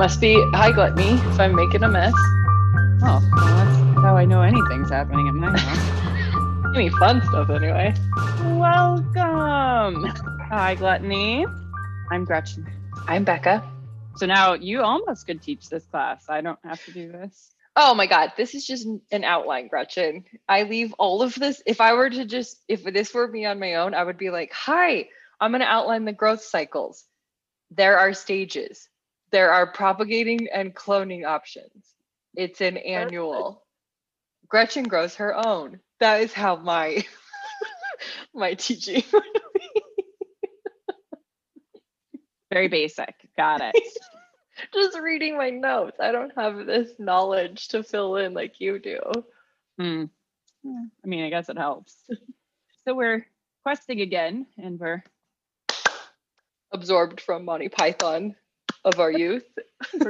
Must be high gluttony if I'm making a mess. Oh, well, that's how I know anything's happening at my house. Any fun stuff anyway. Welcome. Hi, Gluttony. I'm Gretchen. I'm Becca. So now you almost could teach this class. I don't have to do this. Oh my God, this is just an outline, Gretchen. I leave all of this. If I were to just, if this were me on my own, I would be like, hi, I'm going to outline the growth cycles. There are stages, there are propagating and cloning options. It's an annual. Gretchen grows her own. That is how my my teaching. Very basic. Got it. Just reading my notes. I don't have this knowledge to fill in like you do. Hmm. I mean, I guess it helps. so we're questing again, and we're Absorbed from Monty Python of our youth.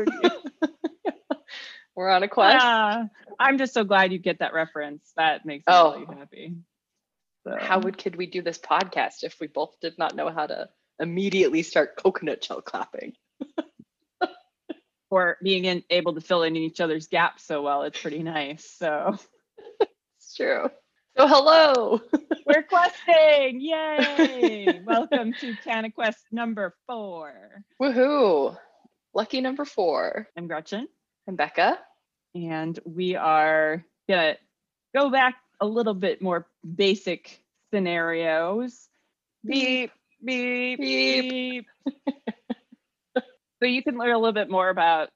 We're on a quest. Ah, I'm just so glad you get that reference. That makes me Oh. really happy. So, How would could we do this podcast if we both did not know how to immediately start coconut shell clapping? or being in, able to fill in each other's gaps so well, it's pretty nice. So It's true. So hello. we're questing. Yay! Welcome to Canna Quest number four. Woohoo. Lucky number four. I'm Gretchen, I'm Becca. and we are gonna go back a little bit more basic scenarios. Beep, beep, Beep. beep. so you can learn a little bit more about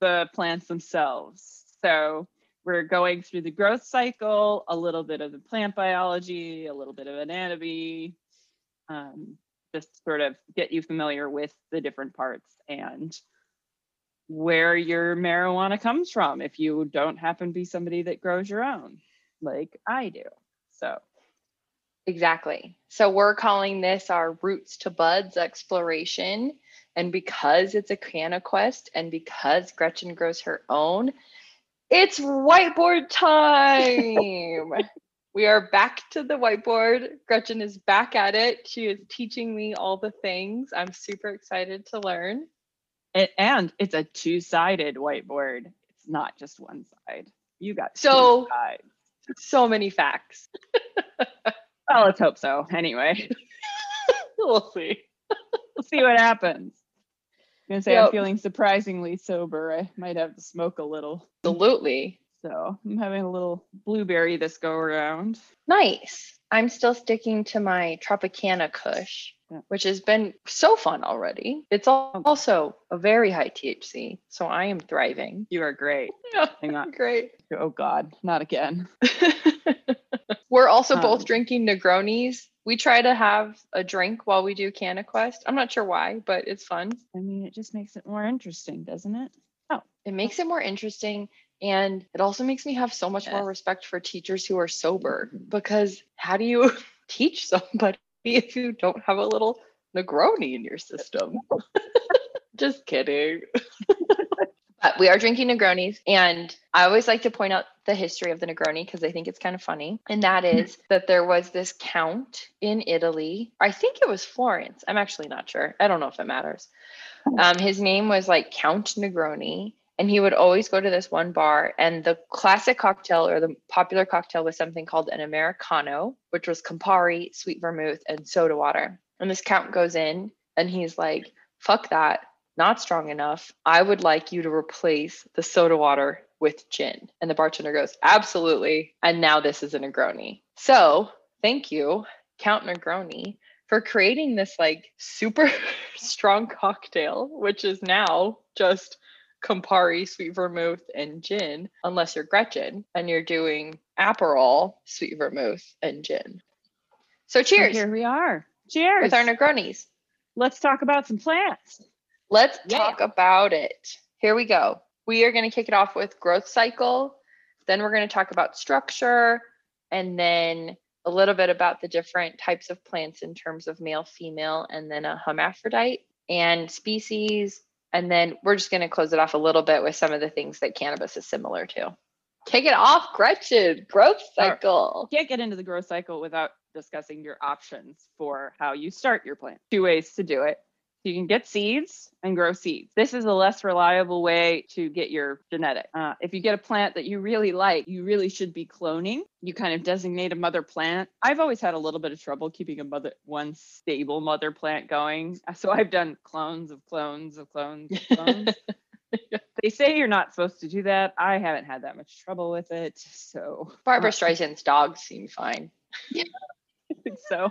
the plants themselves. So we're going through the growth cycle, a little bit of the plant biology, a little bit of anatomy, um, just sort of get you familiar with the different parts and where your marijuana comes from if you don't happen to be somebody that grows your own, like I do. So Exactly. So we're calling this our roots to buds exploration. And because it's a Canna Quest and because Gretchen grows her own, it's whiteboard time. we are back to the whiteboard. Gretchen is back at it. She is teaching me all the things. I'm super excited to learn. A- and it's a two-sided whiteboard. It's not just one side. You got two So- sides. So many facts. Well, let's hope so. Anyway, we'll see. we'll see what happens. I'm gonna say Yep. I'm feeling surprisingly sober. I might have to smoke a little. Absolutely. So I'm having a little blueberry this go around. Nice. I'm still sticking to my Tropicana Kush, Yeah. which has been so fun already. It's also a very high THC, so I am thriving. You are great. Yeah, Hang on. great. Oh God, not again. We're also Um, both drinking Negronis. We try to have a drink while we do Canna Quest. I'm not sure why, but it's fun. I mean, it just makes it more interesting, doesn't it? Oh, it oh. makes it more interesting. And it also makes me have so much more respect for teachers who are sober mm-hmm. because how do you teach somebody if you don't have a little Negroni in your system? Just kidding. but we are drinking Negronis. And I always like to point out the history of the Negroni because I think it's kind of funny. And that is that there was this count in Italy. I think it was Florence. I'm actually not sure. I don't know if it matters. Um, his name was like Count Negroni and he would always go to this one bar and the classic cocktail or the popular cocktail was something called an americano which was campari sweet vermouth and soda water and this count goes in and he's like fuck that not strong enough i would like you to replace the soda water with gin and the bartender goes absolutely and now this is a negroni so thank you count negroni for creating this like super strong cocktail which is now just Campari, sweet vermouth, and gin, unless you're Gretchen and you're doing Aperol, sweet vermouth, and gin. So So cheers here we are. Cheers. with our Negronis. Let's talk about some plants. Let's Yeah. talk about it. Here we go. We are going to kick it off with growth cycle. Then we're going to talk about structure and then a little bit about the different types of plants in terms of male, female, and then a hermaphrodite and species. And then we're just going to close it off a little bit with some of the things that cannabis is similar to. Kick it off, Gretchen. Growth right. cycle. Can't get into the growth cycle without discussing your options for how you start your plant. Two ways to do it. You can get seeds and grow seeds. This is a less reliable way to get your genetic. Uh, if you get a plant that you really like, you really should be cloning. You kind of designate a mother plant. I've always had a little bit of trouble keeping a mother one stable mother plant going. So I've done clones of clones of clones of clones. they say you're not supposed to do that. I haven't had that much trouble with it. So Barbra Streisand's dogs seem fine. yeah, I think so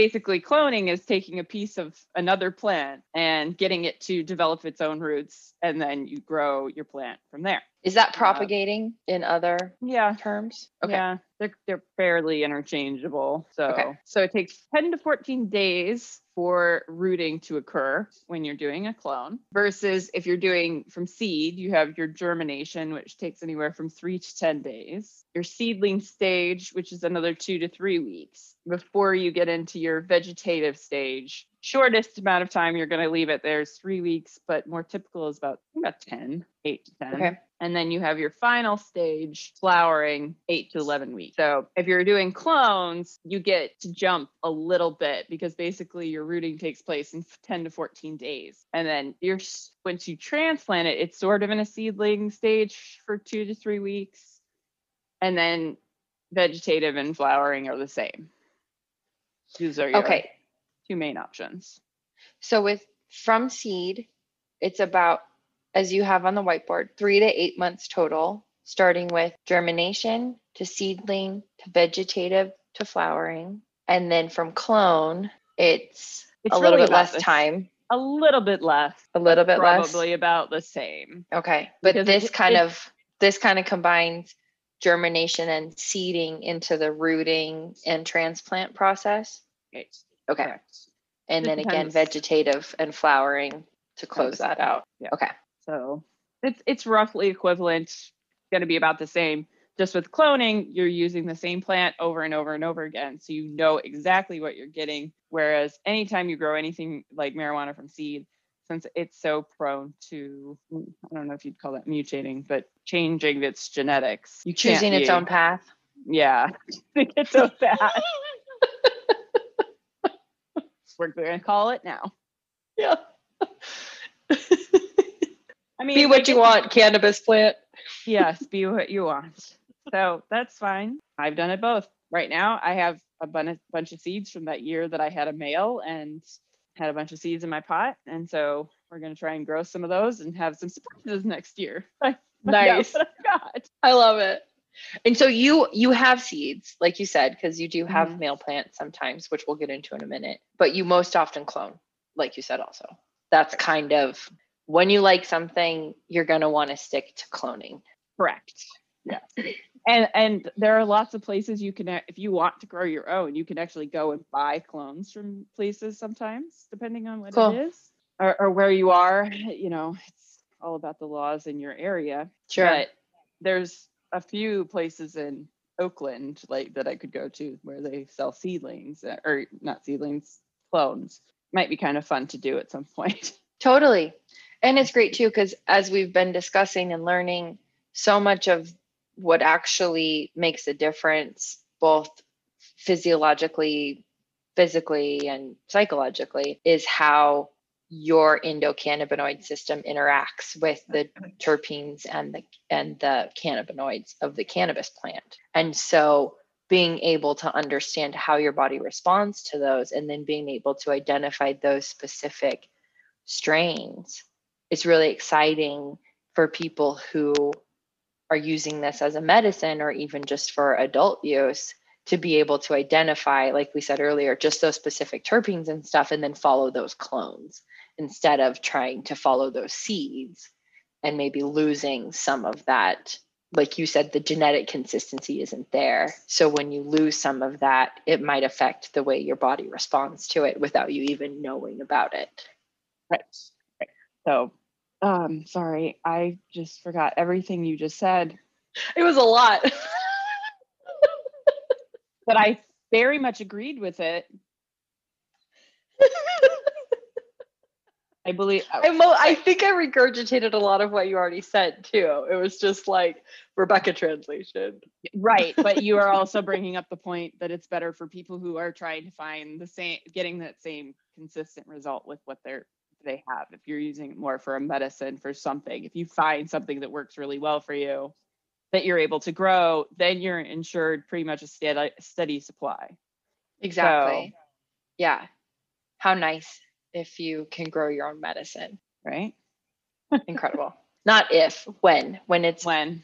basically cloning is taking a piece of another plant and getting it to develop its own roots and then you grow your plant from there is that propagating in other yeah. terms? Okay. Yeah they're, they're fairly interchangeable so. Okay. so it takes 10 to 14 days for rooting to occur when you're doing a clone versus if you're doing from seed you have your germination which takes anywhere from 3 to 10 days. Your seedling stage which is another 2 to 3 weeks before you get into your vegetative stage shortest amount of time you're going to leave it there's 3 weeks but more typical is about about 10 8 to 10 okay and then you have your final stage flowering 8 to 11 weeks. So if you're doing clones, you get to jump a little bit because basically your rooting takes place in 10 to 14 days. And then you're once you transplant it, it's sort of in a seedling stage for 2 to 3 weeks. And then vegetative and flowering are the same. These are your okay. Main options. So with from seed, it's about as you have on the whiteboard, three to eight months total, starting with germination to seedling to vegetative to flowering. And then from clone, it's, it's a little bit less this. time. A little bit less. A little bit probably less. Probably about the same. Okay. But because this it, kind it, of this kind of combines germination and seeding into the rooting and transplant process. Okay. Correct. And it then depends. again, vegetative and flowering to close that out. Yeah. Okay. So it's it's roughly equivalent, going to be about the same. Just with cloning, you're using the same plant over and over and over again, so you know exactly what you're getting. Whereas anytime you grow anything like marijuana from seed, since it's so prone to I don't know if you'd call that mutating, but changing its genetics, you choosing its own path. Yeah, it's so bad. We're gonna call it now. Yeah. I mean, be what you want, cannabis plant. yes, be what you want. So that's fine. I've done it both. Right now, I have a bunch of seeds from that year that I had a male and had a bunch of seeds in my pot. And so we're going to try and grow some of those and have some surprises next year. nice. I love it. And so you you have seeds, like you said, because you do have mm-hmm. male plants sometimes, which we'll get into in a minute. But you most often clone, like you said, also. That's kind of when you like something, you're going to want to stick to cloning. Correct. Yes. and and there are lots of places you can if you want to grow your own, you can actually go and buy clones from places sometimes, depending on what cool. it is or, or where you are. You know, it's all about the laws in your area. Sure. But there's a few places in Oakland like that I could go to where they sell seedlings uh, or not seedlings, clones. Might be kind of fun to do at some point. Totally. And it's great too, because as we've been discussing and learning, so much of what actually makes a difference, both physiologically, physically, and psychologically, is how your endocannabinoid system interacts with the terpenes and the and the cannabinoids of the cannabis plant. And so being able to understand how your body responds to those and then being able to identify those specific strains it's really exciting for people who are using this as a medicine or even just for adult use to be able to identify, like we said earlier, just those specific terpenes and stuff, and then follow those clones instead of trying to follow those seeds and maybe losing some of that. Like you said, the genetic consistency isn't there. So when you lose some of that, it might affect the way your body responds to it without you even knowing about it. Right. right. So um, sorry, I just forgot everything you just said. It was a lot. but I very much agreed with it. I believe oh, I, mo- I think I regurgitated a lot of what you already said too. It was just like Rebecca translation. Right, but you are also bringing up the point that it's better for people who are trying to find the same getting that same consistent result with what they're they have. If you're using it more for a medicine for something, if you find something that works really well for you that you're able to grow, then you're insured pretty much a steady steady supply. Exactly. Yeah. How nice if you can grow your own medicine. Right? Incredible. Not if, when, when it's When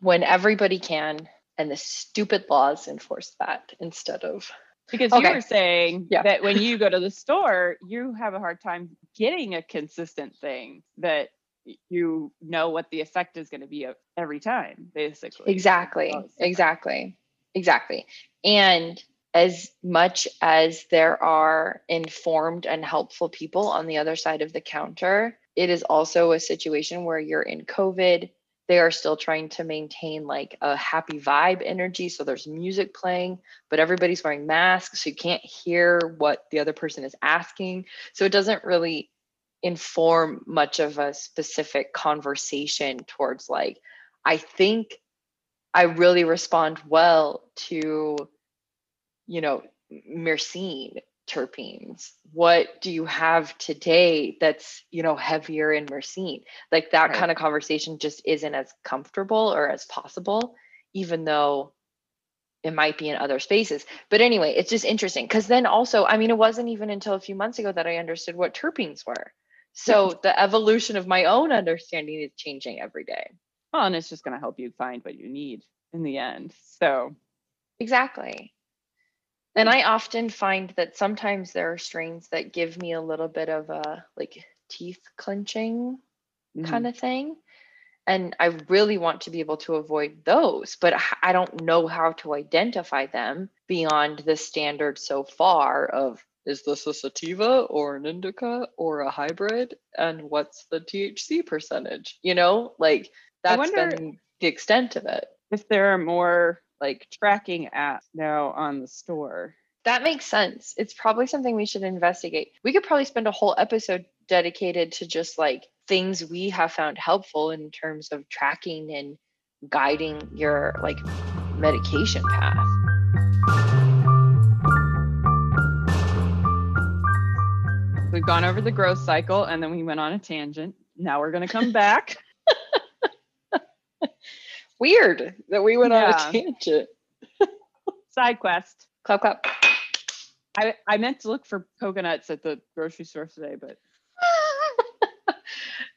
when everybody can and the stupid laws enforce that instead of because you Okay. were saying Yeah. that when you go to the store, you have a hard time getting a consistent thing that you know what the effect is going to be every time, basically. Exactly. Exactly. Exactly. And as much as there are informed and helpful people on the other side of the counter, it is also a situation where you're in COVID. They are still trying to maintain like a happy vibe energy. So there's music playing, but everybody's wearing masks. So you can't hear what the other person is asking. So it doesn't really inform much of a specific conversation towards like, I think I really respond well to, you know, myrcene terpenes. What do you have today that's, you know, heavier in myrcene? Like that Right. kind of conversation just isn't as comfortable or as possible, even though it might be in other spaces. But anyway, it's just interesting because then also, I mean, it wasn't even until a few months ago that I understood what terpenes were. So the evolution of my own understanding is changing every day. Well, and it's just going to help you find what you need in the end. So, Exactly. And I often find that sometimes there are strains that give me a little bit of a like teeth clenching mhm. kind of thing. And I really want to be able to avoid those, but I don't know how to identify them beyond the standard so far of is this a sativa or an indica or a hybrid? And what's the THC percentage? You know, like that's wonder- been the extent of it. if there are more like tracking apps now on the store. That makes sense. It's probably something we should investigate. We could probably spend a whole episode dedicated to just like things we have found helpful in terms of tracking and guiding your like medication path. We've gone over the growth cycle and then we went on a tangent. Now we're going to come back. Weird that we went on a tangent. Side quest. Clap clap. I, I meant to look for coconuts at the grocery store today, but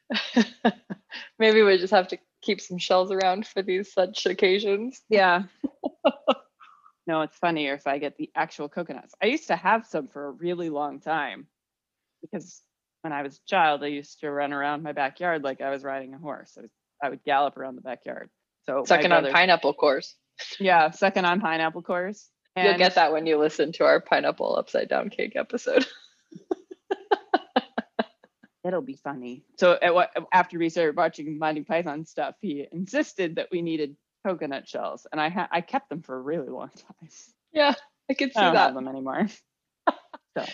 Maybe we just have to keep some shells around for these such occasions. yeah. no, it's funnier if I get the actual coconuts. I used to have some for a really long time because when I was a child, I used to run around my backyard like I was riding a horse. I, was, I would gallop around the backyard. So Second on pineapple course. Yeah, second on pineapple course. You'll get that when you listen to our pineapple upside down cake episode. It'll be funny. So at what after we started watching Monty Python stuff, he insisted that we needed coconut shells, and I ha- I kept them for a really long time. Yeah, I could see I don't that. have them anymore. so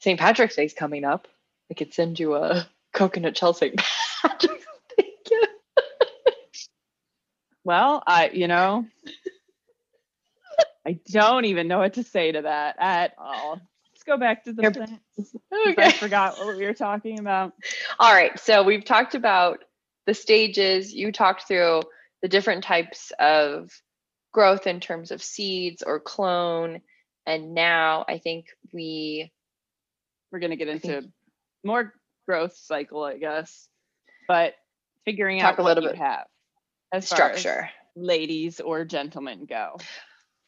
St. Patrick's Day's coming up. I could send you a coconut shell St. Patrick's Day gift. Well, I you know, I don't even know what to say to that at all. Let's go back to the Here- plants. 'cause I forgot what we were talking about. All right. So we've talked about the stages. You talked through the different types of growth in terms of seeds or clone. And now I think we, We're gonna get think- into more growth cycle, I guess, but figuring Talk out a what little you bit have as far as structure. ladies or gentlemen go.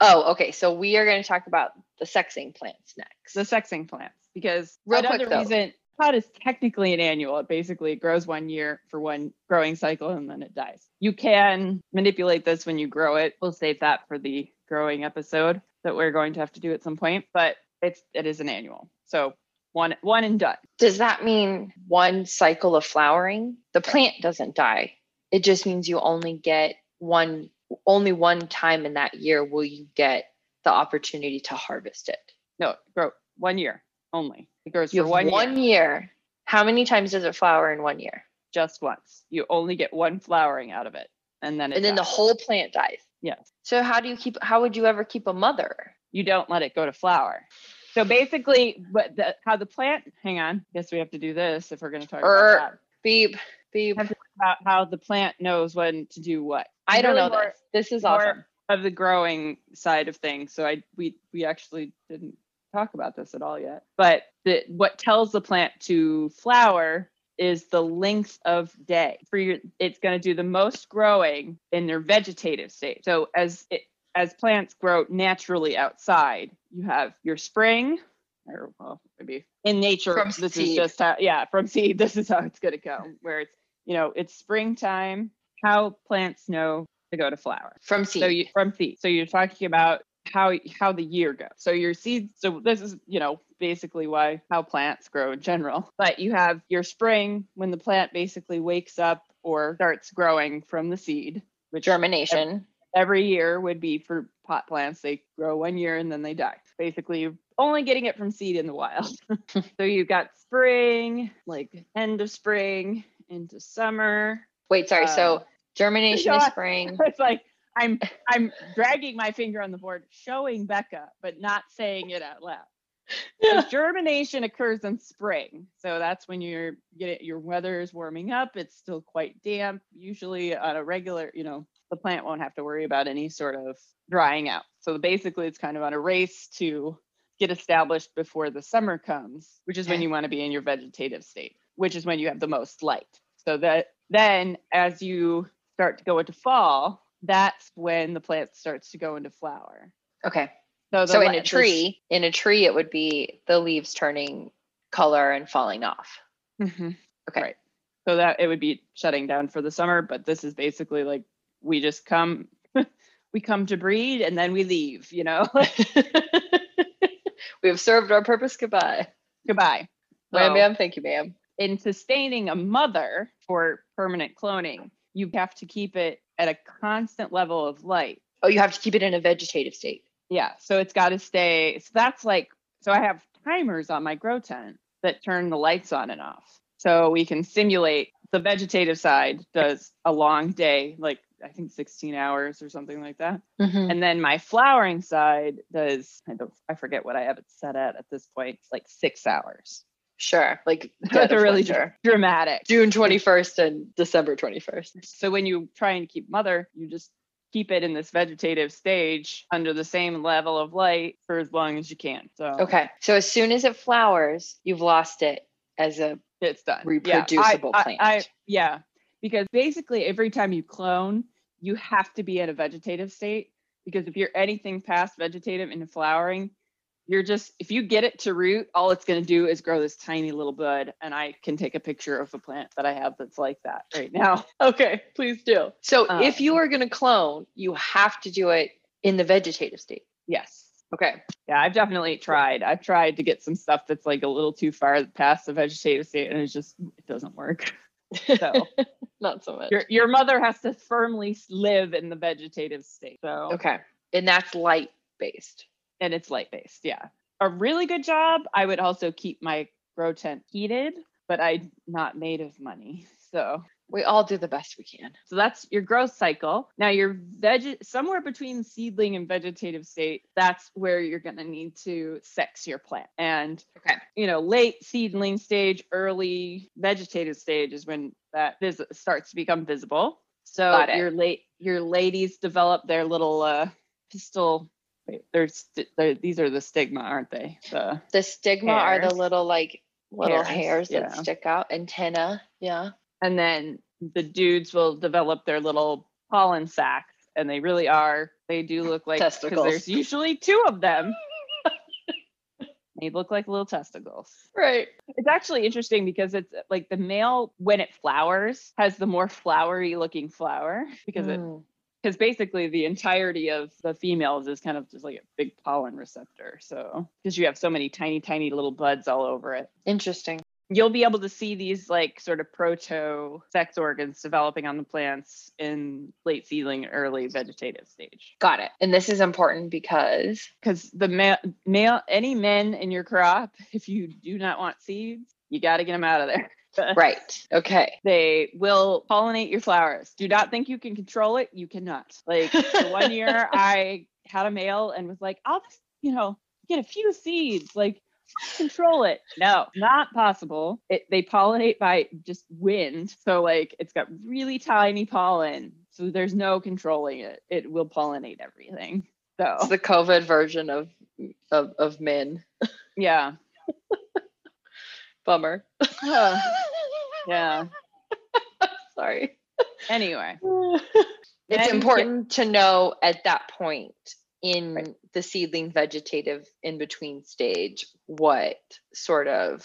Oh, okay. So we are going to talk about the sexing plants next. the sexing plants because Real another quick, reason pod is technically an annual it basically grows one year for one growing cycle and then it dies you can manipulate this when you grow it we'll save that for the growing episode that we're going to have to do at some point but it's it is an annual so one one and done Does that mean one cycle of flowering? The plant doesn't die. It just means you only get one, only one time in that year will you get the opportunity to harvest it. no grow one year only it grows You for one, one, year year. How many times does it flower in one year? just once you only get one flowering out of it and then it and then the whole plant dies. yes So how do you keep? How would you ever keep a mother? you don't let it go to flower So basically, what the how the plant? Hang on. Guess we have to do this if we're going to talk Er, about that. Beep, beep. Have to talk about how the plant knows when to do what. I don't Really know more- this. This is more awesome. Of the growing side of things. So I we we actually didn't talk about this at all yet. But the what tells the plant to flower is the length of day. For your it's going to do the most growing in their vegetative state. So as it as plants grow naturally outside, you have your spring or well maybe in nature From this is just how yeah from seed this is how it's going to go where it's you know it's springtime how plants know to go to flower From seed. so you from seed. So you're talking about how how the year goes. So your seeds. So this is you know basically why how plants grow in general. But you have your spring when the plant basically wakes up or starts growing from the seed, which Germination. every year would be for pot plants. They grow one year and then they die. Basically, only getting it from seed in the wild. so you've got spring, like end of spring into summer. Wait, sorry. uh, so germination is spring. it's like I'm I'm dragging my finger on the board, showing Becca, but not saying it out loud. 'Cause Germination occurs in spring, so that's when you're get it, your weather is warming up. It's still quite damp. Usually, on a regular, you know, the plant won't have to worry about any sort of drying out. So basically, it's kind of on a race to get established before the summer comes, which is when you want to be in your vegetative state, which is when you have the most light. So that then, as you start to go into fall, that's when the plant starts to go into flower. Okay. So, So in a tree, in a tree, it would be the leaves turning color and falling off. Mhm. Okay. Right. So that it would be shutting down for the summer, but this is basically like we just come, we come to breed and then we leave. You know, we have served our purpose. Goodbye. goodbye. So- bam. Thank you, ma'am. In sustaining a mother for permanent cloning, you have to keep it at a constant level of light. Oh, you have to keep it in a vegetative state. Yeah, so it's got to stay. So that's like, so I have timers on my grow tent that turn the lights on and off. So we can simulate the vegetative side does a long day, like I think 16 hours or something like that. Mhm. And then my flowering side does, I don't, I forget what I have it set at at this point. It's like six hours. Sure. Like dead it's a really winter. dramatic. June 21st and December 21st. So when you try and keep mother, you just keep it in this vegetative stage under the same level of light for as long as you can. So Okay. So as soon as it flowers, you've lost it as a it's done. Reproducible yeah, I, plant. I, I, yeah, because basically every time you clone, you have to be in a vegetative state. Because if you're anything past vegetative into flowering, you're just if you get it to root, all it's going to do is grow this tiny little bud. And I can take a picture of a plant that I have that's like that right now. Okay, please do. So if Um, you are going to clone, you have to do it in the vegetative state. Yes. Okay. Yeah, I've definitely tried. I've tried to get some stuff that's like a little too far past the vegetative state, and it just it doesn't work. So Not so much. your your mother has to firmly live in the vegetative state. So Okay. And that's light based. And it's light based. Yeah, a really good job. I would also keep my grow tent heated, but I'm not made of money, so We all do the best we can. So that's your growth cycle. Now your veg somewhere between seedling and vegetative state, that's where you're going to need to sex your plant. And Okay. you know, late seedling stage, early vegetative stage is when that vis- starts to become visible. So your late your ladies develop their little uh pistil wait, there's these are the stigma, aren't they? The The stigma are the little like little Hairs, hairs, that yeah. stick out. Antenna. Yeah. and then the dudes will develop their little pollen sacs and they really are they do look like Testicles. there's usually two of them they look like little testicles Right. it's actually interesting because it's like the male when it flowers has the more flowery looking flower because it Mm. Because basically the entirety of the females is kind of just like a big pollen receptor so because you have so many tiny tiny little buds all over it Interesting. you'll be able to see these like sort of proto sex organs developing on the plants in late seedling early vegetative stage Got it. And this is important because because the male, male any men in your crop if you do not want seeds you got to get them out of there right. Okay. they will pollinate your flowers do not think you can control it you cannot like the one year i had a male and was like i'll just you know get a few seeds. Like control it. No, not possible. It, they pollinate by just wind. So like it's got really tiny pollen. So there's no controlling it. It will pollinate everything. So It's the COVID version of of, of men. yeah. Bummer. yeah. Sorry. Anyway. It's important to know at that point in Right. the seedling vegetative in between stage what sort of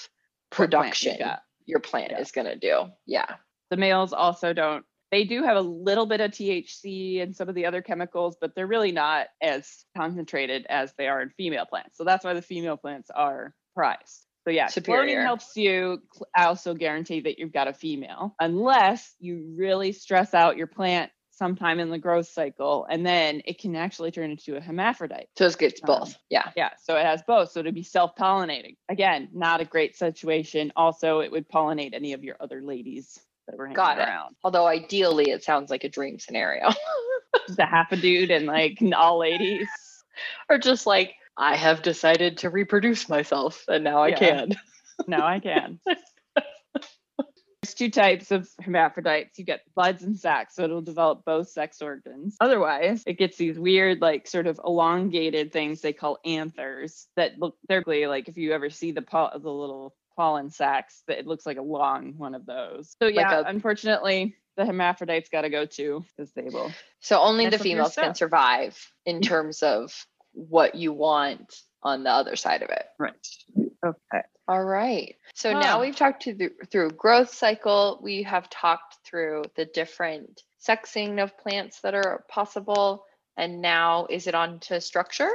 plant you production your plant Yeah. is going to do. Yeah. The males also don't they do have a little bit of THC and some of the other chemicals, but they're really not as concentrated as they are in female plants. So that's why the female plants are prized. So yeah, cloning Superior. helps you also guarantee that you've got a female, unless you really stress out your plant sometime in the growth cycle, and then it can actually turn into a hermaphrodite. So it gets Um, both. Yeah. Yeah, so it has both. So to be self-pollinating, again, not a great situation. Also, it would pollinate any of your other ladies that were hanging Got it. around. Although ideally it sounds like a dream scenario. Just a half a dude and like all ladies. or just like I have decided to reproduce myself and now I Yeah. can. No, I can. There's two types of hermaphrodites. You get buds and sacs, so it'll develop both sex organs. Otherwise, it gets these weird, like sort of elongated things they call anthers that look they're like if you ever see the the little pollen sacs, that it looks like a long one of those. So yeah, a- unfortunately, the hermaphrodites got to go too because they will. So only the females can survive in terms of what you want on the other side of it. Right. Okay. All right. So now we've talked to the, through growth cycle. We have talked through the different sexing of plants that are possible. And now is it on to structure?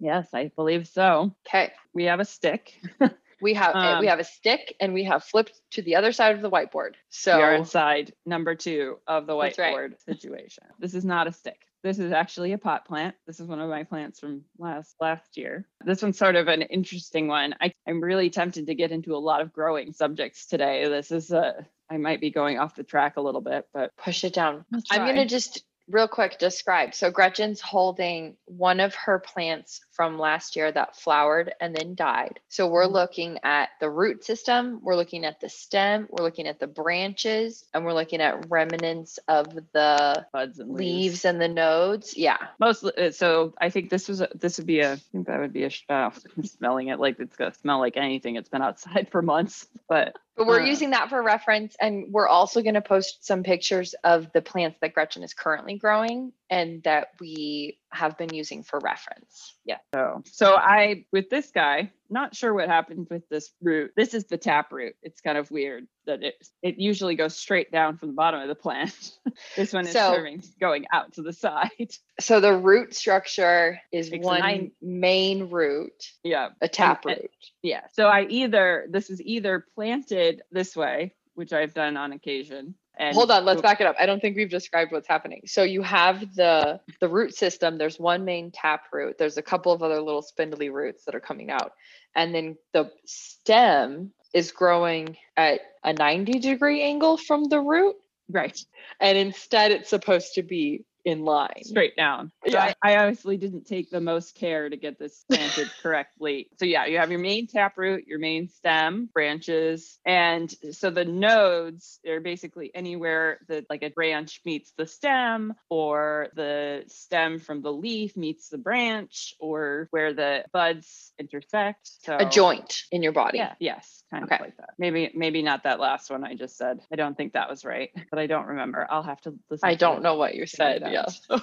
Yes, I believe so. Okay. We have a stick. We have we Um, have a stick and we have flipped to the other side of the whiteboard. So we are inside number two of the That's right. whiteboard situation. This is not a stick. This is actually a pot plant. This is one of my plants from last last year. This one's sort of an interesting one. I, I'm really tempted to get into a lot of growing subjects today. This is a I might be going off the track a little bit, but push it down. I'm gonna just real quick describe. So Gretchen's holding one of her plants from last year that flowered and then died. So we're Mhm. looking at the root system, we're looking at the stem, we're looking at the branches, and we're looking at remnants of the buds and leaves. leaves and the nodes. Yeah. Mostly, uh, so I think this was a, this would be a I think that would be a oh, smelling it like it's gonna smell like anything. It's been outside for months, but But we're Uh. using that for reference, and we're also going to post some pictures of the plants that Gretchen is currently growing and that we have been using for reference. yeah. So so I with this guy, not sure what happened with this root. This is the tap root. It's kind of weird that it it usually goes straight down from the bottom of the plant. this one is So- serving going out to the side. So the root structure is a one nine- main root, yeah. a tap root. Yeah. So I either this is either planted this way, which I've done on occasion. And Hold on, let's back it up. I don't think we've described what's happening. So you have the the root system. There's one main tap root. There's a couple of other little spindly roots that are coming out, and then the stem is growing at a 90 degree angle from the root, Right. and instead it's supposed to be in line. straight down. So Yeah. I, I obviously didn't take the most care to get this planted correctly. So yeah, you have your main taproot, your main stem, branches, and so the nodes are basically anywhere that like a branch meets the stem, or the stem from the leaf meets the branch, or where the buds intersect. So A joint in your body. Yeah. Yes. Kind Okay. of like that. Maybe maybe not that last one I just said. I don't think that was right, but I don't remember. I'll have to listen. I to don't know what you said. Yeah.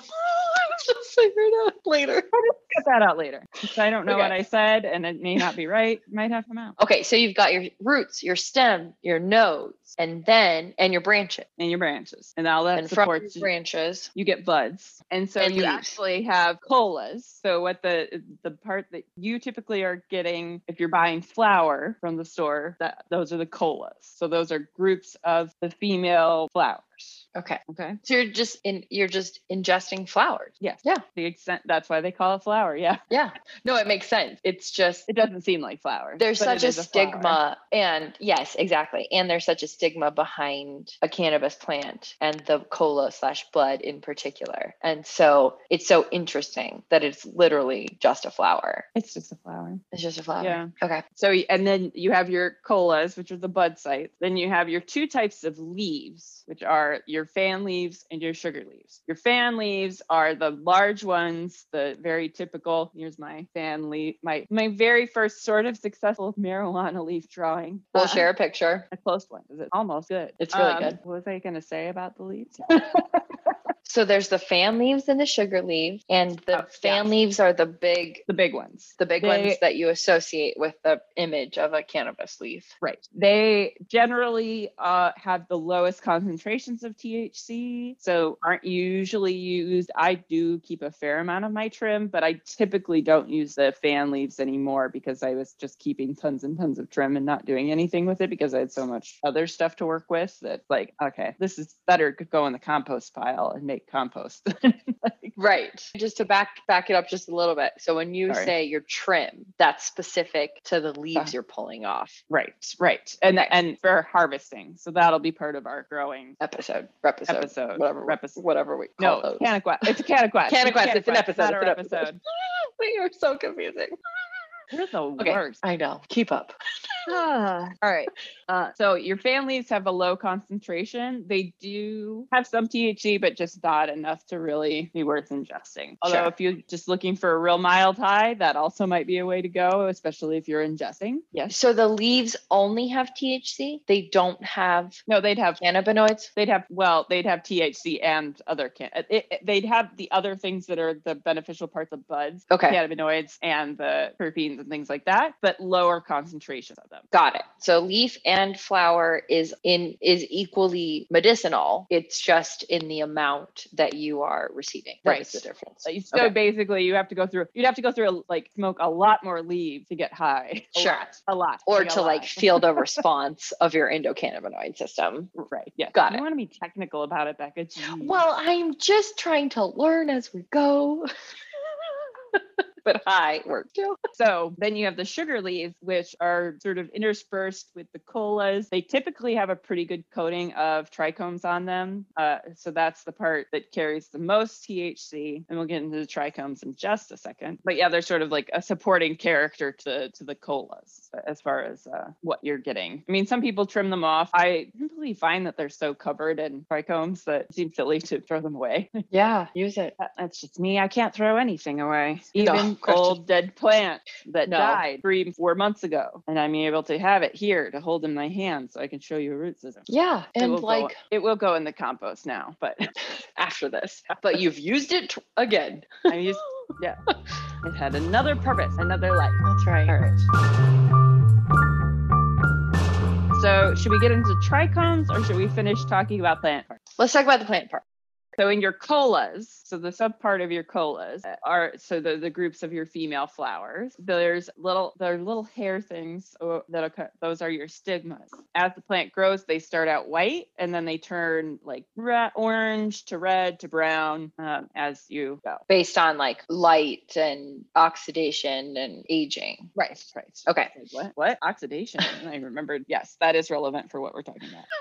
Just figure it out later. Get that out later. 'cause I don't know what I said, and it may not be right. Might have come out. Okay, so you've got your roots, your stem, your nodes, and then and your branches. And your branches, and all that and supports branches, You get buds, and so And you leaves. actually have colas. So what the the part that you typically are getting if you're buying flower from the store, that those are the colas. So those are groups of the female flowers. Okay. Okay. So you're just in you're just ingesting flowers. Yes. Yeah. The extent that's why they call it flower. Yeah. Yeah. No, it makes sense. It's just It doesn't seem like flowers. there's such a stigma and yes exactly and there's such a stigma behind a cannabis plant and the cola slash bud in particular and so it's so interesting that it's literally just a flower It's just a flower. it's just a flower Yeah. okay So, and then you have your colas, which are the bud sites. Then you have your two types of leaves, which are your fan leaves and your sugar leaves. Your fan leaves are the large ones, the very typical. Here's my fan leaf, my my very first sort of successful marijuana leaf drawing. we'll Uh, share a picture a close one. Is it almost good? It's really Um, good. What was I going to say about the leaves? so there's the fan leaves and the sugar leaves and the Oh, fan yes. leaves are the big the big ones. the big They- ones that you associate with the image of a cannabis leaf Right. They generally uh, have the lowest concentrations of THC, so aren't usually used. I do keep a fair amount of my trim, but I typically don't use the fan leaves anymore because I was just keeping tons and tons of trim and not doing anything with it because I had so much other stuff to work with that, like, okay, this is better to go in the compost pile and make compost. Like, Right. Just to back back it up just a little bit. So when you Sorry. say your trim, that's specific to the leaves Uh, you're pulling off. right, right, and and for harvesting, so that'll be part of our growing Episode, repisode, episode. whatever, repis- whatever we call No, those. Canna Quest. It's a Canna Quest. Canna Quest, it's an episode, it's an episode. episode. You're so confusing. You're the Okay, worst. I know. Keep up. Ah, all right. Uh, so your fan leaves have a low concentration. They do have some THC, but just not enough to really be worth ingesting. Although Sure. if you're just looking for a real mild high, that also might be a way to go, especially if you're ingesting. Yes. So the leaves only have THC. They don't have No, they'd have cannabinoids. they'd have well they'd have THC and other can it, it- they'd have the other things that are the beneficial parts of buds, Okay. cannabinoids and the terpenes and things like that, but lower concentrations of them. Got it. So leaf and flower is in is equally medicinal. It's just in the amount that you are receiving. That Right. the difference. So, so Okay. basically, you have to go through. You'd have to go through a, like smoke a lot more leaves to get high. A Sure. lot, a lot. Or to like feel the response of your endocannabinoid system. right. Yeah. Got you it. You want to be technical about it, Becca. Jeez. Well, I'm just trying to learn as we go. but hi, work too. So then you have the sugar leaves, which are sort of interspersed with the colas. They typically have a pretty good coating of trichomes on them. Uh, so that's the part that carries the most THC. And we'll get into the trichomes in just a second. But yeah, they're sort of like a supporting character to, to the colas as far as uh, what you're getting. I mean, some people trim them off. I simply find that they're so covered in trichomes that it seems silly to throw them away. Yeah, use it. That's just me. I can't throw anything away. Even Gretchen. old dead plant that No. died three, four months ago. And I'm able to have it here to hold in my hand so I can show you a root system. Yeah, It and will go- like it will go in the compost now, but after this, but you've used it t- again. I used, yeah, it had another purpose, another life. That's right. All right. So, should we get into trichomes or should we finish talking about plant parts? Let's talk about the plant part. So in your colas, so the subpart of your colas are so the, the groups of your female flowers. There's little there are little hair things uh, that occur. Those are your stigmas. As the plant grows, they start out white and then they turn like re- orange to red to brown um, as you go. Based on like light and oxidation and aging. Right, right. Okay. What? What? Oxidation. I remembered. Yes, that is relevant for what we're talking about.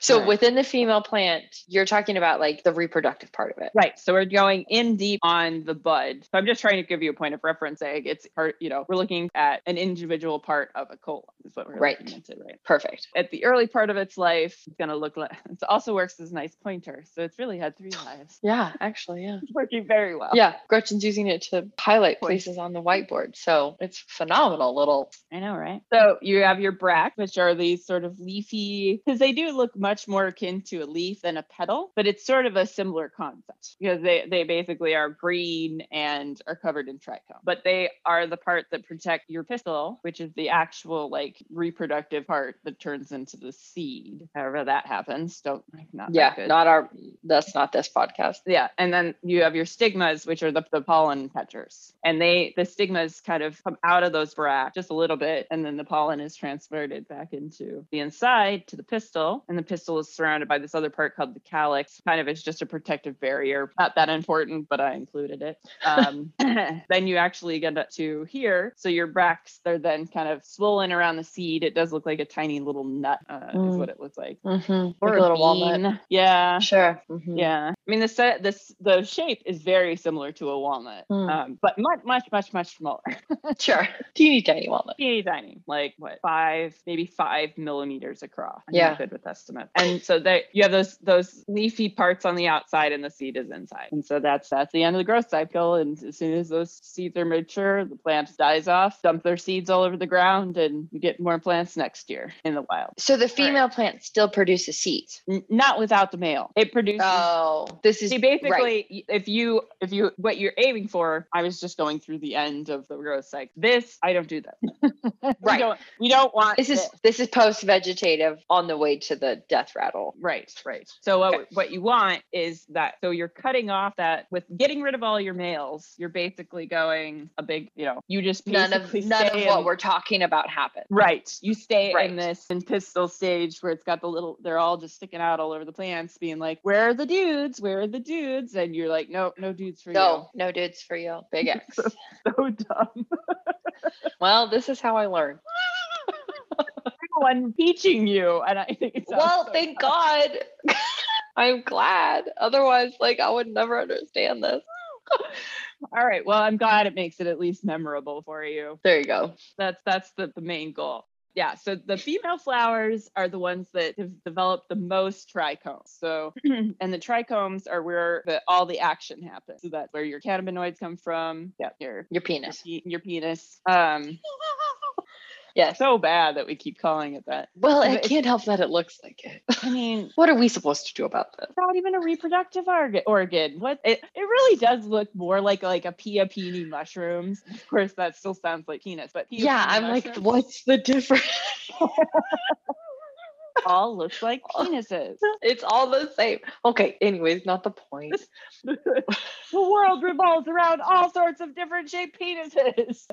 So Right. within the female plant, you're talking about like the reproductive part of it. Right. So we're going in deep on the bud. So I'm just trying to give you a point of reference. Saying it's part, you know, we're looking at an individual part of a cola is what we're Right. looking into, right? Perfect. At the early part of its life, it's gonna look like it also works as a nice pointer. So it's really had three lives. Yeah, actually, yeah. It's working very well. Yeah, Gretchen's using it to highlight places on the whiteboard. So it's phenomenal little. I know, right? So you have your bract, which are these sort of leafy, because they do look much more akin to a leaf than a petal, but it's sort of a similar concept because they, they basically are green and are covered in trichome. But they are the part that protect your pistil, which is the actual like reproductive part that turns into the seed. However that happens. Don't like not Yeah, good. not our. That's not this podcast. Yeah, and then you have your stigmas, which are the, the pollen catchers, and they the stigmas kind of come out of those bracts just a little bit, and then the pollen is transferred back into the inside to the pistil, and the pistil is surrounded by this other part called the calyx. Kind of is just a protective barrier. Not that important, but I included it. Um, then you actually get up to here, so your bracts they're then kind of swollen around the seed. It does look like a tiny little nut, uh, is Mm. what it looks like, Mm-hmm. or Like a little walnut. Yeah. Sure. Mhm. Yeah, I mean the set this the shape is very similar to a walnut, Mm. um, but much much much much smaller, Sure. Teeny tiny walnut. teeny tiny, like what five maybe five millimeters across. I'm Yeah. good with estimates. And so that you have those those leafy parts on the outside, and the seed is inside. And so that's that's the end of the growth cycle. And as soon as those seeds are mature, the plant dies off, dump their seeds all over the ground, and you get more plants next year in the wild. So the female plant still produces seeds. N- not without the male. It produces Oh, this is See, basically, y- if you if you what you're aiming for, I was just going through the end of the growth cycle. This I don't do that. we Right. don't we don't want This is this is post vegetative on the way to the death rattle. right, right. So what Okay. what you want is that so you're cutting off that with getting rid of all your males. You're basically going a big, you know, you just None of none of stay what we're talking about happens. Right. You stay Right. in this in pistil stage where it's got the little, they're all just sticking out all over the plants, being like, where are the dudes? Where are the dudes? And you're like, No, no dudes for you. No, no dudes for you. Big X. you. So dumb. well, this is how I learn. One teaching you. And I think it's Well, thank God. I'm glad. Otherwise, like I would never understand this. All right. Well, I'm glad it makes it at least memorable for you. There you go. That's that's the, the main goal. Yeah, so the female flowers are the ones that have developed the most trichomes. So, and the trichomes are where the, all the action happens. So that's where your cannabinoids come from. Yeah, your Your your, penis. pe- your penis. Um, Yes. so bad that we keep calling it that. Well, I can't help that it looks like it. I mean, What are we supposed to do about this? it's not even a reproductive orga- organ. What it, it really does look more like like a pioppini mushrooms. Of course, that still sounds like penis, but pia Yeah, I'm like, what's the difference? all looks like penises. it's all the same. Okay, anyways, not the point. the world revolves around all sorts of different shaped penises.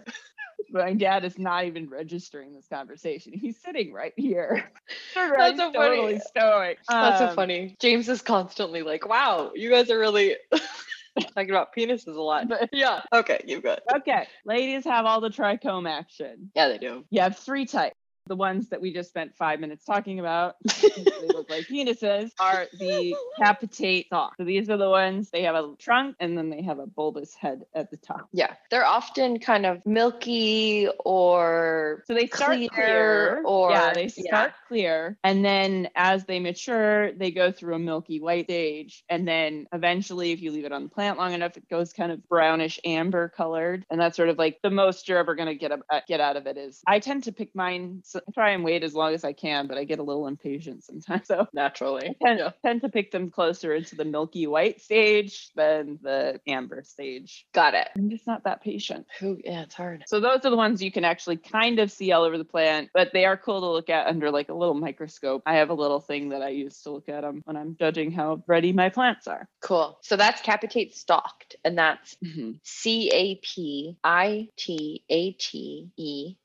My dad is not even registering this conversation. He's sitting right here. That's so funny. totally stoic. That's so Um, funny. James is constantly like, wow, you guys are really talking about penises a lot. But- yeah. Okay, you've got. Okay, ladies have all the trichome action. Yeah, they do. You have three types. The ones that we just spent five minutes talking about, they look like penises, are the capitate stalk. So these are the ones they have a trunk and then they have a bulbous head at the top. Yeah, they're often kind of milky or So they start Clear clear, or- yeah, they yeah. start clear, and then as they mature, they go through a milky white stage, and then eventually, if you leave it on the plant long enough, it goes kind of brownish amber colored, and that's sort of like the most you're ever gonna get a, uh, get out of it is. I tend to pick mine, try and wait as long as I can, but I get a little impatient sometimes, so. naturally. Tend, tend to pick them closer into the milky white stage than the amber stage. Got it. I'm just not that patient. Who? Yeah, it's hard. So those are the ones you can actually kind of see all over the plant, but they are cool to look at under like a little microscope. I have a little thing that I use to look at them when I'm judging how ready my plants are. Cool. So that's capitate stalked, and that's Mhm. C A P I T A T E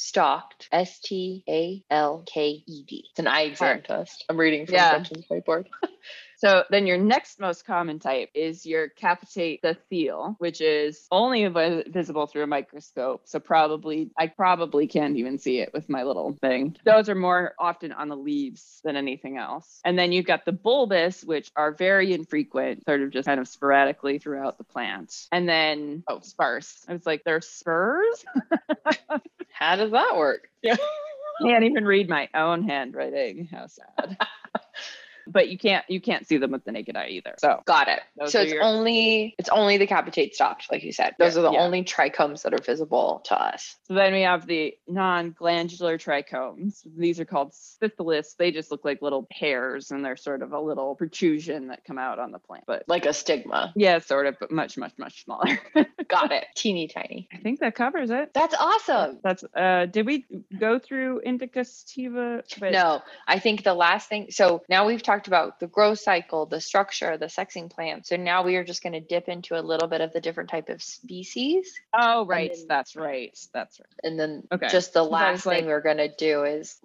stalked S T A L K E D. It's an eye exam Hard. test. I'm reading from Yeah. Gretchen's whiteboard. So then your next most common type is your capitate sessile, which is only visible through a microscope. So probably I probably can't even see it with my little thing. Those are more often on the leaves than anything else. And then you've got the bulbous, which are very infrequent, sort of just kind of sporadically throughout the plant. And then oh, sparse. I was like, they're spurs? How does that work? Yeah. Can't even read my own handwriting. How sad. but you can't you can't see them with the naked eye either. So Got it. Those so it's your- only it's only the capitate stalks, like you said. Those Yeah, are the yeah. only trichomes that are visible to us. So then we have the non-glandular trichomes. These are called syphilis. They just look like little hairs and they're sort of a little protrusion that come out on the plant. But Like a stigma. yeah, sort of, but much, much, much smaller. Got it. Teeny tiny. I think that covers it. That's awesome. That's uh did we go through indica sativa? But- No, I think the last thing. So now we've talked about the growth cycle, the structure, the sexing plant. So now we are just going to dip into a little bit of the different type of species, Oh right, then- that's right. That's right. and then Okay. just the last thing like- we're going to do is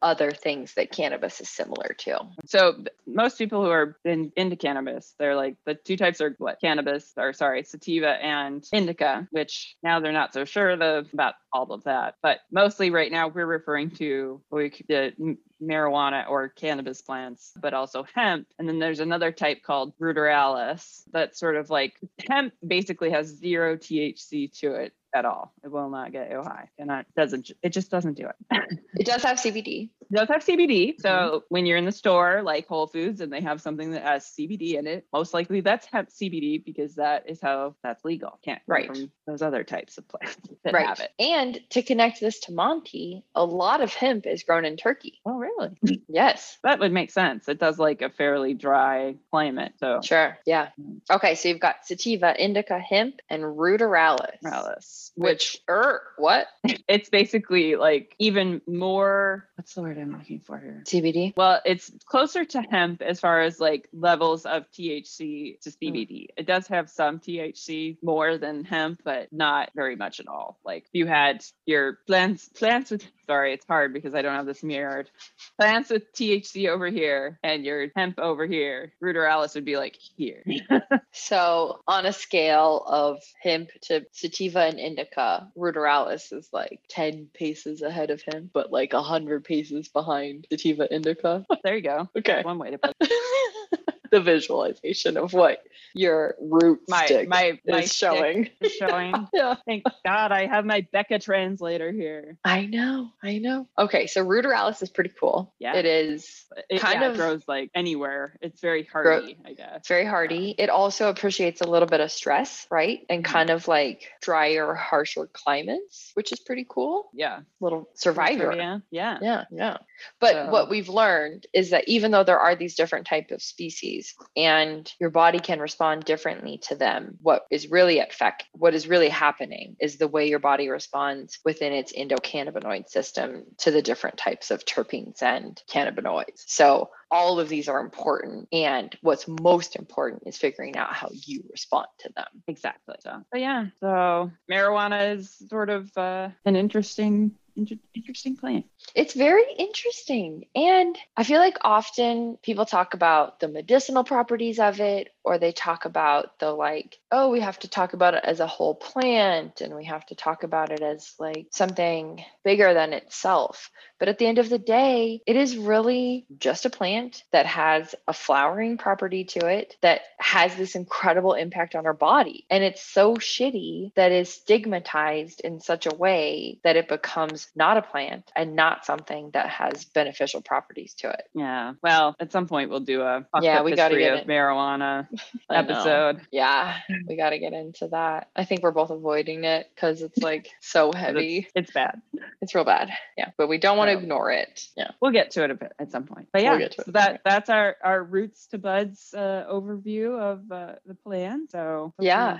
other things that cannabis is similar to. So most people who are in, into cannabis, they're like the two types are what cannabis or sorry, sativa and indica, which now they're not so sure the, about all of that. But mostly right now we're referring to the marijuana or cannabis plants, but also hemp. And then there's another type called ruderalis that's sort of like hemp basically has zero THC to it at all. It will not get you high. And it doesn't it just doesn't do it. It does have CBD. It does have CBD. So when you're in the store, like Whole Foods, and they have something that has CBD in it, most likely that's hemp CBD because that is how that's legal. Can't Right. from those other types of plants that right. have it. And to connect this to Monty, a lot of hemp is grown in Turkey. Oh, really? Yes. that would make sense. It does like a fairly dry climate. So Sure. Yeah. Mm. Okay. So you've got sativa, indica, hemp, and ruderalis. Ruderalis, Which, er, what? it's basically like even more. What's the word I'm looking for here? CBD. Well, it's closer to hemp as far as like levels of THC to. CBD. It does have some THC more than hemp, but not very much at all. Like you had your plants, plants with sorry, it's hard because I don't have this mirrored. Plants with THC over here and your hemp over here. Ruderalis would be like here. So on a scale of hemp to sativa and indica, ruderalis is like 10 paces ahead of him, but like 100 paces behind sativa indica. there you go. Okay. One way to put it. the visualization of what your root My stick my my is showing. is showing. yeah. Thank God I have my Becca translator here. I know. I know. Okay. So ruderalis is pretty cool. Yeah. It is It Kind yeah, of- grows like anywhere. It's very hardy, I guess. It's very hardy. It also appreciates a little bit of stress, right? And Mhm. kind of like drier, harsher climates, which is pretty cool. Yeah. Little survivor. Yeah. Yeah. Yeah, yeah. But So- what we've learned is that even though there are these different type of species and your body can respond differently to them, what is really at what is really happening is the way your body responds within its endocannabinoid system to the different types of terpenes and cannabinoids. So all of these are important and what's most important is figuring out how you respond to them. Exactly. So, yeah. So marijuana is sort of uh, an interesting, inter- interesting plant. It's very interesting. And I feel like often people talk about the medicinal properties of it, or they talk about the like, oh, we have to talk about it as a whole plant and we have to talk about it as like something bigger than itself. But at the end of the day, it is really just a plant that has a flowering property to it that has this incredible impact on our body. And it's so shitty that is stigmatized in such a way that it becomes not a plant and not something that has beneficial properties to it. Yeah. Well, at some point we'll do a Yeah, we gotta history get marijuana I know. episode. Yeah, we got to get into that. I think we're both avoiding it because it's like so heavy. It's bad. It's real bad. Yeah, but we don't want to So- ignore it. Yeah. We'll get to it a bit at some point. But We'll yeah, to so at that that's our our roots to buds uh, overview of uh, the plan. So Yeah.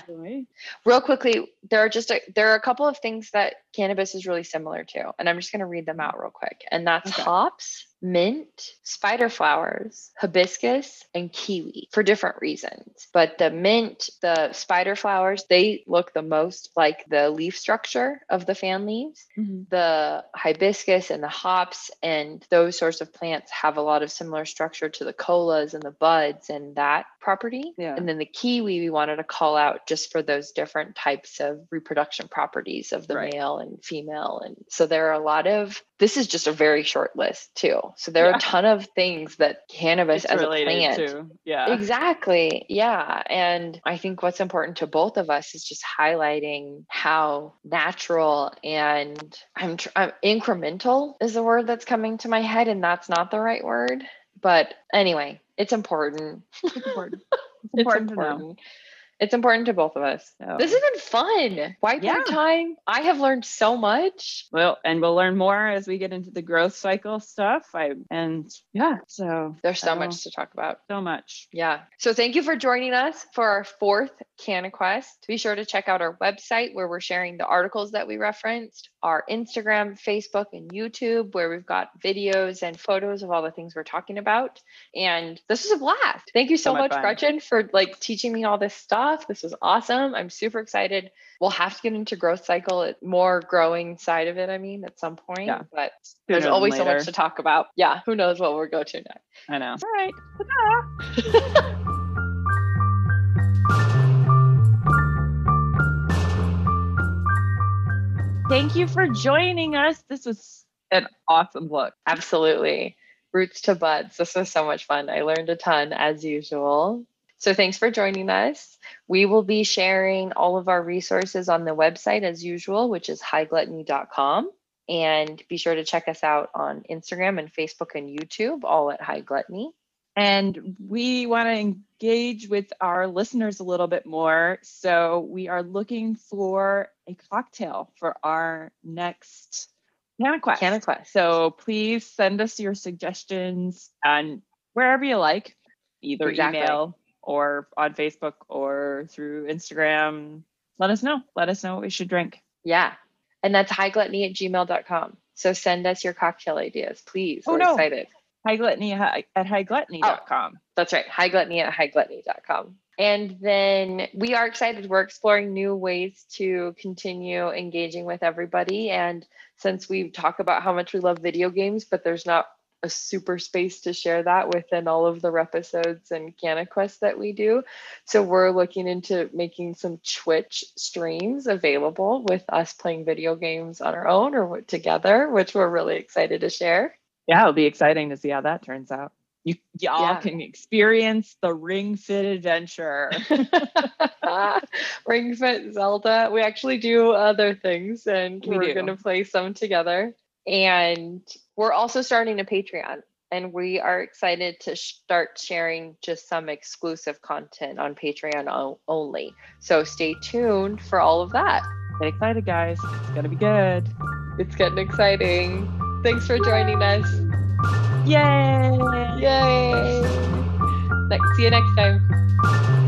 Real quickly, there are just a, there are a couple of things that cannabis is really similar to, and I'm just going to read them mm. out real quick. And that's Okay. hops, mint, spider flowers, hibiscus, and kiwi for different reasons. But the mint, the spider flowers, they look the most like the leaf structure of the fan leaves. Mhm. the hibiscus and the hops and those sorts of plants have a lot of similar structure to the colas and the buds and that property. Yeah. And then the kiwi we wanted to call out just for those different types of reproduction properties of the Right. male and female. And so there are a lot of this is just a very short list too. So there are a ton of things that cannabis It's as a plant to yeah. Exactly. Yeah. And I think what's important to both of us is just highlighting how natural and I'm, tr- I'm incremental is the word that's coming to my head, and that's not the right word. But anyway, It's important. It's important. It's It's important to know. important. It's important to both of us. So- This has been fun. Whiteboard Yeah. time. I have learned so much. Well, and we'll learn more as we get into the growth cycle stuff. I and yeah, so There's so I will- much to talk about. so much. Yeah. So thank you for joining us for our fourth Canna Quest. Be sure to check out our website where we're sharing the articles that we referenced, our Instagram, Facebook, and YouTube, where we've got videos and photos of all the things we're talking about. And this was a blast. Thank you so, So much much. Gretchen, for like teaching me all this stuff. This was awesome. I'm super excited. We'll have to get into growth cycle, more growing side of it, I mean, at some point. Yeah. But Sooner there's always so much to talk about. Yeah. Who knows what we'll go to next. I know. All right. Ta-da. Thank you for joining us. This was an awesome look. Absolutely. Roots to buds. This was so much fun. I learned a ton as usual. So thanks for joining us. We will be sharing all of our resources on the website as usual, which is highgluttony.com. And be sure to check us out on Instagram and Facebook and YouTube, all at High Gluttony. And we want to engage with our listeners a little bit more. So we are looking for a cocktail for our next Canna Quest. CanaQuest. So please send us your suggestions and wherever you like, either Exactly. email or on Facebook or through Instagram. Let us know. Let us know what we should drink. Yeah. And that's highgluttony at gmail.com. So send us your cocktail ideas, please. Oh, We're no. excited. High gluttony hi- at highgluttony.com. Oh, that's right. High gluttony at highgluttony.com. And then we are excited. We're exploring new ways to continue engaging with everybody. And since we talk about how much we love video games, but there's not a super space to share that within all of the episodes and Canna Quest that we do. So we're looking into making some Twitch streams available with us playing video games on our own or together, which we're really excited to share. Yeah, it'll be exciting to see how that turns out. You y'all Yeah. can experience the Ring Fit adventure. Ring Fit Zelda. We actually do other things and we are going to play some together. And we're also starting a Patreon and we are excited to start sharing just some exclusive content on Patreon o- only. So stay tuned for all of that. Get excited, guys. It's gonna be good. It's getting exciting. Thanks for joining us. Yay! Yay! Next, see you next time.